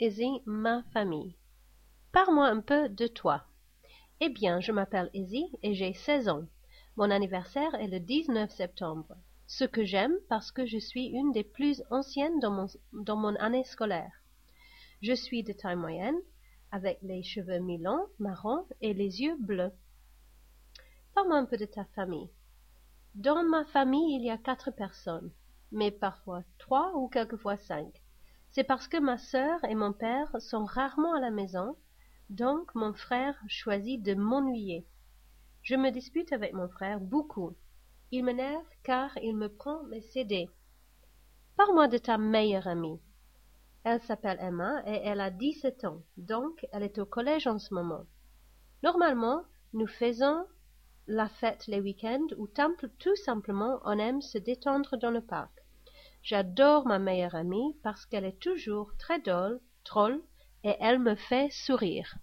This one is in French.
Izzy, ma famille. Parle-moi un peu de toi. Eh bien, je m'appelle Izzy et j'ai seize ans. Mon anniversaire est le 19 septembre, ce que j'aime parce que je suis une des plus anciennes dans mon, dans mon année scolaire. Je suis de taille moyenne, avec les cheveux mi-longs, marrons et les yeux bleus. Parle-moi un peu de ta famille. Dans ma famille, il y a quatre personnes, mais parfois trois ou quelquefois cinq. C'est parce que ma sœur et mon père sont rarement à la maison, donc mon frère choisit de m'ennuyer. Je me dispute avec mon frère beaucoup. Il m'énerve car il me prend mes CD. Parle-moi de ta meilleure amie. Elle s'appelle Emma et elle a dix-sept ans, donc elle est au collège en ce moment. Normalement, nous faisons la fête les week-ends ou tout simplement on aime se détendre dans le parc. J'adore ma meilleure amie parce qu'elle est toujours très drôle, et elle me fait sourire.